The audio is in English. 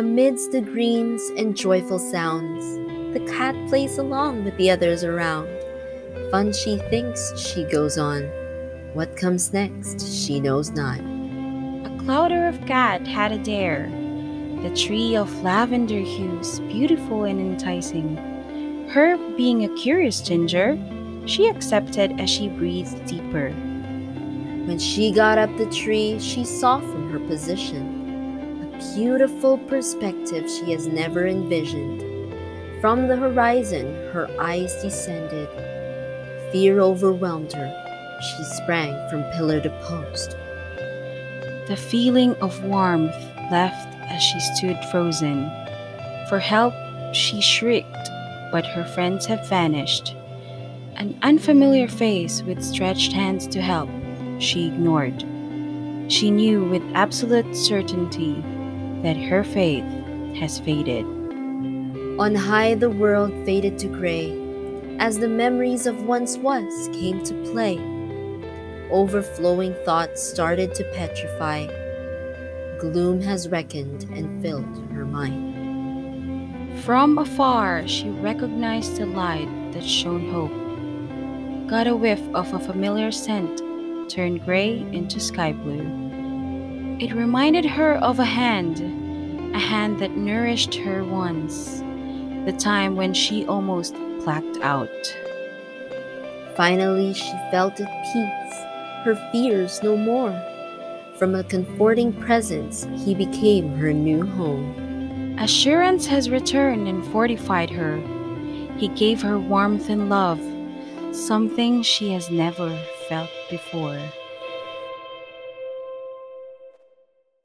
Amidst the greens and joyful sounds, the cat plays along with the others around. Fun she thinks, she goes on. What comes next, she knows not. A clowder of cat had a dare. The tree of lavender hues, beautiful and enticing. Her being a curious ginger, she accepted as she breathed deeper. When she got up the tree, she saw from her position beautiful perspective she has never envisioned. From the horizon, her eyes descended. Fear overwhelmed her. She sprang from pillar to post. The feeling of warmth left as she stood frozen. For help, she shrieked, but her friends had vanished. An unfamiliar face with stretched hands to help, she ignored. She knew with absolute certainty that her faith has faded. On high, the world faded to gray as the memories of once was came to play. Overflowing thoughts started to petrify. Gloom has reckoned and filled her mind. From afar, she recognized the light that shone hope. Got a whiff of a familiar scent, turned gray into sky blue. It reminded her of a hand, a hand that nourished her once, the time when she almost blacked out. Finally, she felt at peace, her fears no more. From a comforting presence, he became her new home. Assurance has returned and fortified her. He gave her warmth and love, something she has never felt before.